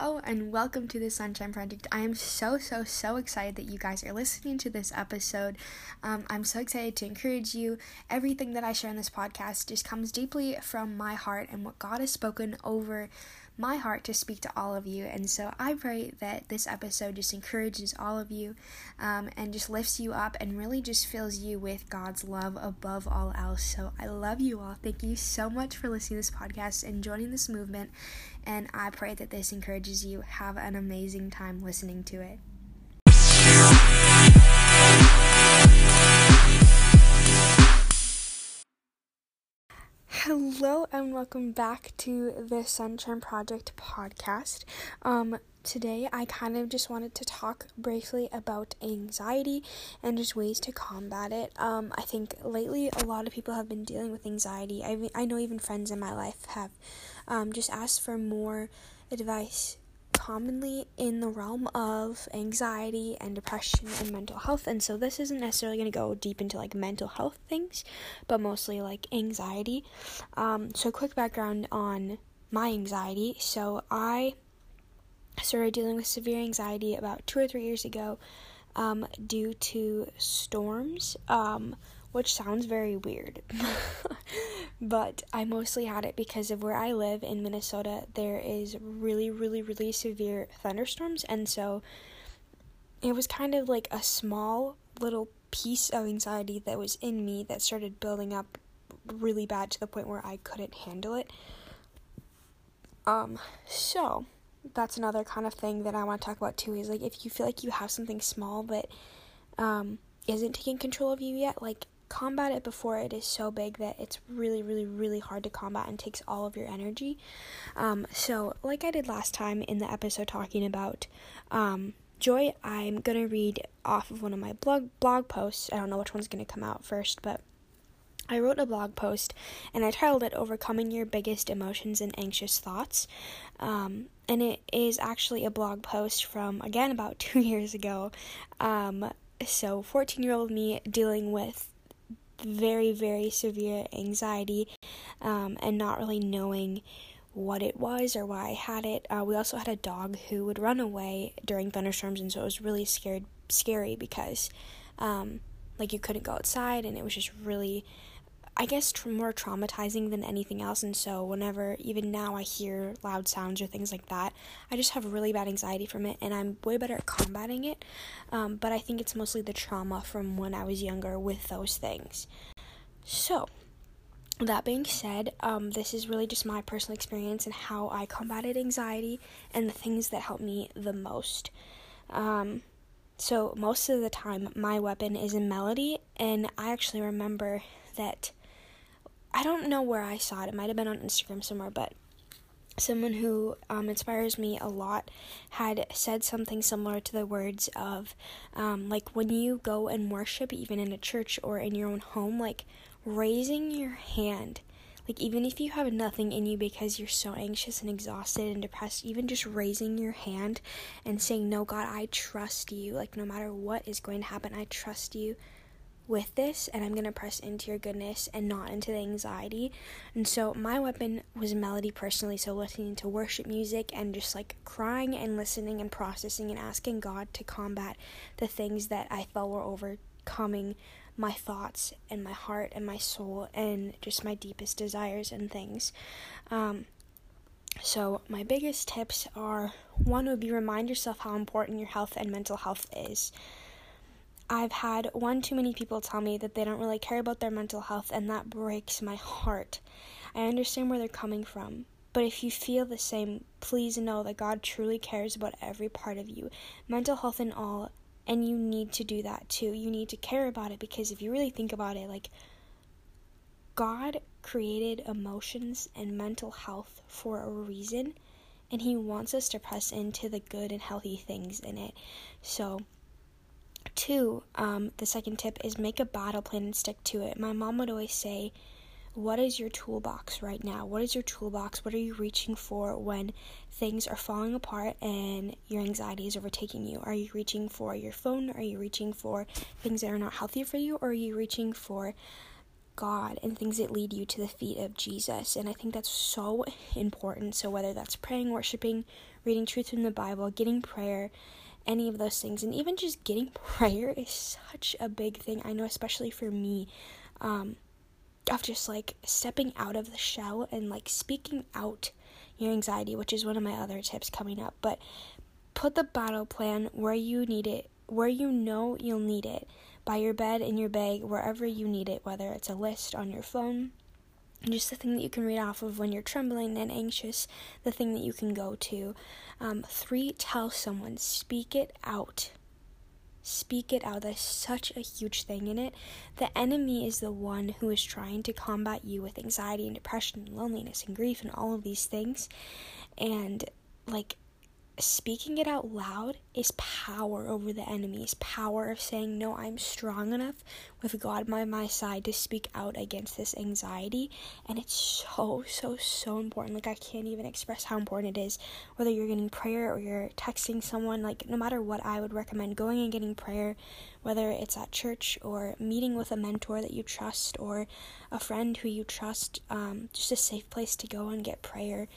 Hello and welcome to the Sunshine Project. I am so, so, so excited that you guys are listening to this episode. Um, I'm so excited to encourage you. Everything that I share in this podcast just comes deeply from my heart and what God has spoken over my heart to speak to all of you. And so I pray that this episode just encourages all of you um, and just lifts you up and really just fills you with God's love above all else. So I love you all. Thank you so much for listening to this podcast and joining this movement. And I pray that this encourages you. Have an amazing time listening to it. Hello and welcome back to the Sunshine Project podcast. Um, today I kind of just wanted to talk briefly about anxiety and just ways to combat it. Um, I think lately a lot of people have been dealing with anxiety. I, I know even friends in my life have um, just asked for more advice commonly in the realm of anxiety and depression and mental health. And so this isn't necessarily going to go deep into like mental health things, but mostly like anxiety. Um, so, quick background on my anxiety. So, I started dealing with severe anxiety about two or three years ago um, due to storms. Um, which sounds very weird. but I mostly had it because of where I live in Minnesota. There is really, really, really severe thunderstorms, and so it was kind of like a small little piece of anxiety that was in me that started building up really bad to the point where I couldn't handle it. Um, so that's another kind of thing that I want to talk about too is like if you feel like you have something small that um isn't taking control of you yet, like combat it before it is so big that it's really, really, really hard to combat and takes all of your energy. Um, so, like I did last time in the episode talking about um, joy, I'm gonna read off of one of my blog blog posts. I don't know which one's gonna come out first, but I wrote a blog post and I titled it Overcoming Your Biggest Emotions and Anxious Thoughts. Um, and it is actually a blog post from, again, about two years ago. Um, so, 14 year old me dealing with very, very severe anxiety um, and not really knowing what it was or why I had it. Uh, we also had a dog who would run away during thunderstorms, and so it was really scared, scary because, um, like, you couldn't go outside, and it was just really I guess tra- more traumatizing than anything else. And so, whenever, even now, I hear loud sounds or things like that, I just have really bad anxiety from it, and I'm way better at combating it. Um, but I think it's mostly the trauma from when I was younger with those things. So, that being said, um, this is really just my personal experience and how I combated anxiety and the things that helped me the most. Um, so, most of the time, my weapon is a melody, and I actually remember that I don't know where I saw it. It might have been on Instagram somewhere, but someone who um, inspires me a lot had said something similar to the words of um, like when you go and worship even in a church or in your own home like raising your hand. Like even if you have nothing in you because you're so anxious and exhausted and depressed even just raising your hand and saying no god i trust you. Like no matter what is going to happen i trust you with this and I'm going to press into your goodness and not into the anxiety. And so my weapon was melody personally, so listening to worship music and just like crying and listening and processing and asking God to combat the things that I felt were overcoming my thoughts and my heart and my soul and just my deepest desires and things. Um, so, my biggest tips are one would be remind yourself how important your health and mental health is. I've had one too many people tell me that they don't really care about their mental health, and that breaks my heart. I understand where they're coming from, but if you feel the same, please know that God truly cares about every part of you, mental health and all, and you need to do that too. You need to care about it because if you really think about it, like, God created emotions and mental health for a reason, and He wants us to press into the good and healthy things in it. So, Two, um, the second tip is make a battle plan and stick to it. My mom would always say, What is your toolbox right now? What is your toolbox? What are you reaching for when things are falling apart and your anxiety is overtaking you? Are you reaching for your phone? Are you reaching for things that are not healthy for you? Or are you reaching for God and things that lead you to the feet of Jesus. And I think that's so important. So, whether that's praying, worshiping, reading truth from the Bible, getting prayer, any of those things, and even just getting prayer is such a big thing. I know, especially for me, um, of just like stepping out of the shell and like speaking out your anxiety, which is one of my other tips coming up. But put the battle plan where you need it, where you know you'll need it, by your bed, in your bag, wherever you need it, whether it's a list on your phone, just the thing that you can read off of when you're trembling and anxious, the thing that you can go to. Um, three, tell someone, speak it out. Speak it out. There's such a huge thing in it. The enemy is the one who is trying to combat you with anxiety and depression and loneliness and grief and all of these things. And like speaking it out loud is power over the enemy's power of saying no i'm strong enough with god by my side to speak out against this anxiety. And it's so so so important. Like i can't even express how important it is whether you're getting prayer or you're texting someone. Like no matter what i would recommend going and getting prayer whether it's at church or meeting with a mentor that you trust or a friend who you trust um, just a safe place to go and get prayer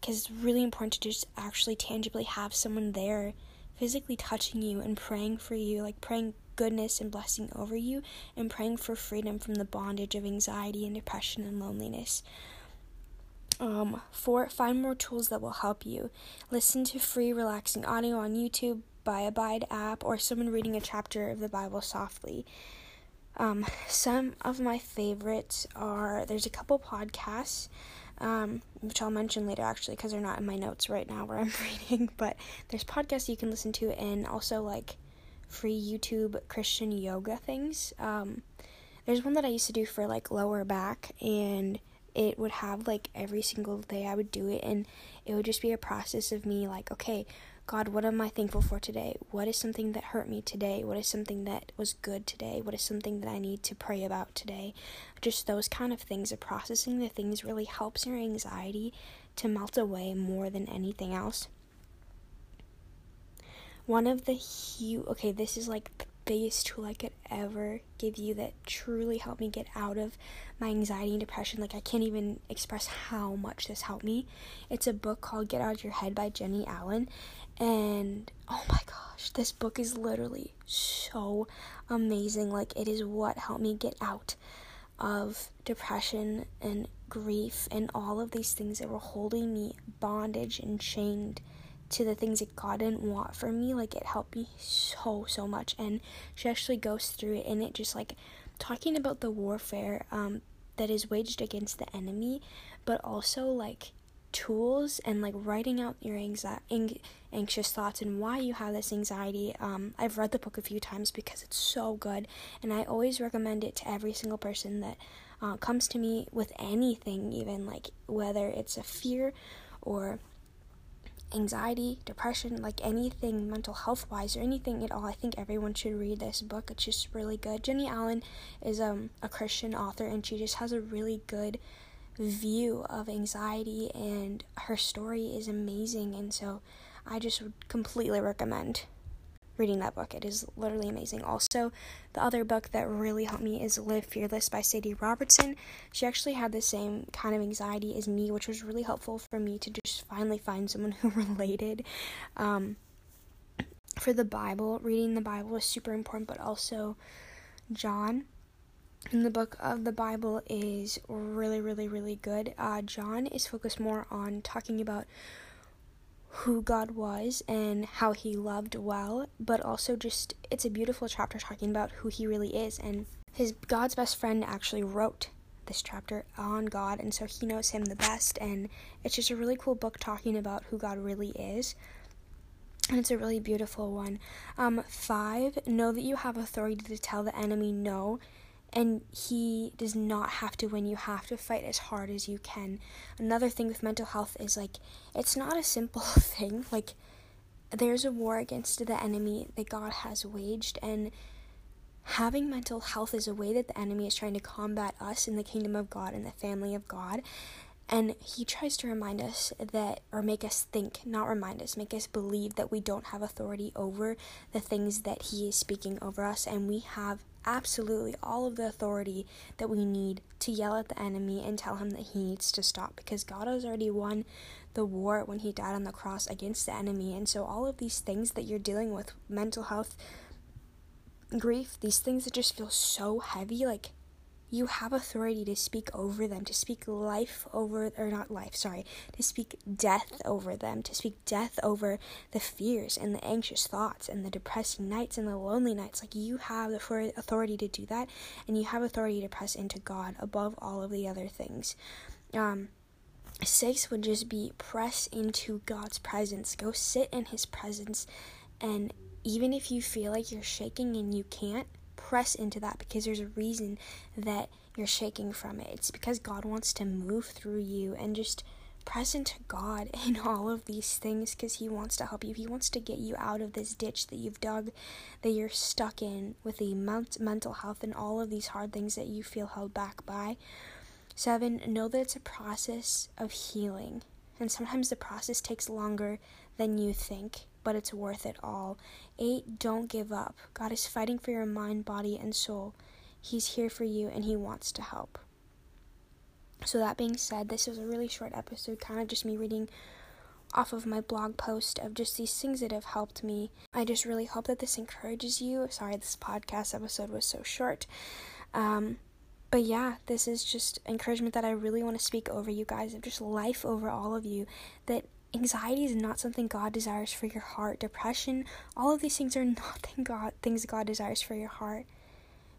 because it's really important to just actually tangibly have someone there physically touching you and praying for you, like praying goodness and blessing over you, and praying for freedom from the bondage of anxiety and depression and loneliness. Um, four, find more tools that will help you. Listen to free, relaxing audio on YouTube, by Abide app, or someone reading a chapter of the Bible softly. Um, some of my favorites are there's a couple podcasts um, which I'll mention later actually because they're not in my notes right now where I'm reading. But there's podcasts you can listen to and also like free YouTube Christian yoga things. Um, there's one that I used to do for like lower back and it would have like every single day I would do it and it would just be a process of me like okay God, what am I thankful for today? What is something that hurt me today? What is something that was good today? What is something that I need to pray about today? Just those kind of things of processing the things really helps your anxiety to melt away more than anything else. One of the huge, okay, this is like biggest tool I could ever give you that truly helped me get out of my anxiety and depression. Like, I can't even express how much this helped me. It's a book called Get Out of Your Head by Jennie Allen. And oh my gosh, this book is literally so amazing. Like, it is what helped me get out of depression and grief and all of these things that were holding me bondage and chained to the things that God didn't want for me. Like, it helped me so, so much. And she actually goes through it and it just like talking about the warfare um, that is waged against the enemy, but also like tools and like writing out your anxi- anxious thoughts and why you have this anxiety. Um, I've read the book a few times because it's so good, and I always recommend it to every single person that uh, comes to me with anything, even like whether it's a fear or anxiety, depression, like anything mental health wise or anything at all. I think everyone should read this book. It's just really good. Jennie Allen is um, a Christian author, and she just has a really good view of anxiety and her story is amazing and so I just would completely recommend reading that book. It is literally amazing. Also, the other book that really helped me is Live Fearless by Sadie Robertson. She actually had the same kind of anxiety as me, which was really helpful for me to just finally find someone who related. Um, for the Bible, reading the Bible is super important, but also John in the book of the Bible is really, really, really good. Uh, John is focused more on talking about who God was and how he loved well, but also just it's a beautiful chapter talking about who he really is. And his God's best friend actually wrote this chapter on God, and so he knows him the best. And it's just a really cool book talking about who God really is. And it's a really beautiful one. Um, five, know that you have authority to tell the enemy no and he does not have to win. You have to fight as hard as you can. Another thing with mental health is like it's not a simple thing. Like there's a war against the enemy that God has waged and having mental health is a way that the enemy is trying to combat us in the kingdom of God and the family of God. And he tries to remind us that, or make us think, not remind us, make us believe that we don't have authority over the things that he is speaking over us, and we have absolutely all of the authority that we need to yell at the enemy and tell him that he needs to stop because God has already won the war when he died on the cross against the enemy. And so, all of these things that you're dealing with mental health, grief, these things that just feel so heavy like you have authority to speak over them, to speak life over, or not life, sorry, to speak death over them, to speak death over the fears and the anxious thoughts and the depressing nights and the lonely nights. Like you have the authority to do that, and you have authority to press into God above all of the other things. Um, six would just be press into God's presence, go sit in His presence, and even if you feel like you're shaking and you can't, press into that because there's a reason that you're shaking from it. It's because God wants to move through you and just press into God in all of these things because He wants to help you. He wants to get you out of this ditch that you've dug, that you're stuck in with the mental health and all of these hard things that you feel held back by. Seven, know that it's a process of healing. And sometimes the process takes longer than you think but it's worth it all. 8. Don't give up. God is fighting for your mind, body, and soul. He's here for you and He wants to help. So, that being said, this was a really short episode, kind of just me reading off of my blog post of just these things that have helped me. I just really hope that this encourages you. Sorry, this podcast episode was so short. Um, but yeah, this is just encouragement that I really want to speak over you guys, of just life over all of you. That anxiety is not something God desires for your heart. Depression, all of these things are not God, things God desires for your heart.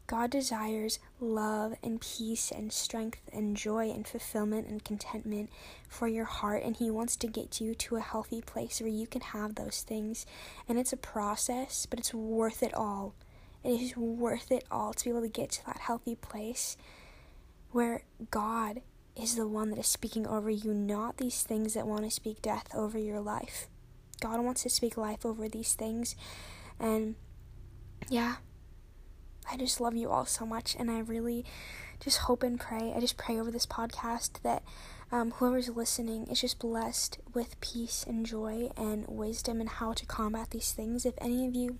God desires love and peace and strength and joy and fulfillment and contentment for your heart, and He wants to get you to a healthy place where you can have those things. And it's a process, but it's worth it all. It is worth it all to be able to get to that healthy place where God is the one that is speaking over you, not these things that want to speak death over your life. God wants to speak life over these things. And yeah, I just love you all so much. And I really just hope and pray. I just pray over this podcast that um, whoever's listening is just blessed with peace and joy and wisdom and how to combat these things. If any of you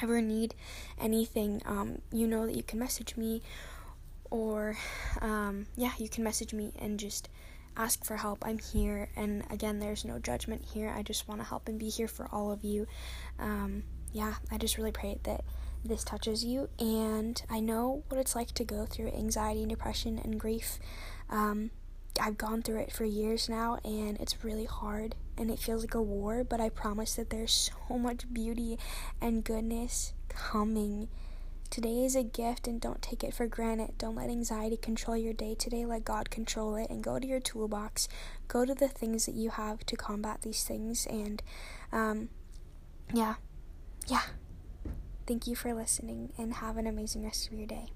ever need anything, um, you know that you can message me or um, yeah, you can message me and just ask for help. I'm here, and again, there's no judgment here. I just want to help and be here for all of you. Um, yeah, I just really pray that this touches you, and I know what it's like to go through anxiety and depression and grief. Um, I've gone through it for years now, and it's really hard and it feels like a war, but I promise that there's so much beauty and goodness coming Today is a gift and don't take it for granted. Don't let anxiety control your day today. Let God control it and go to your toolbox. Go to the things that you have to combat these things. And um, yeah, yeah. Thank you for listening and have an amazing rest of your day.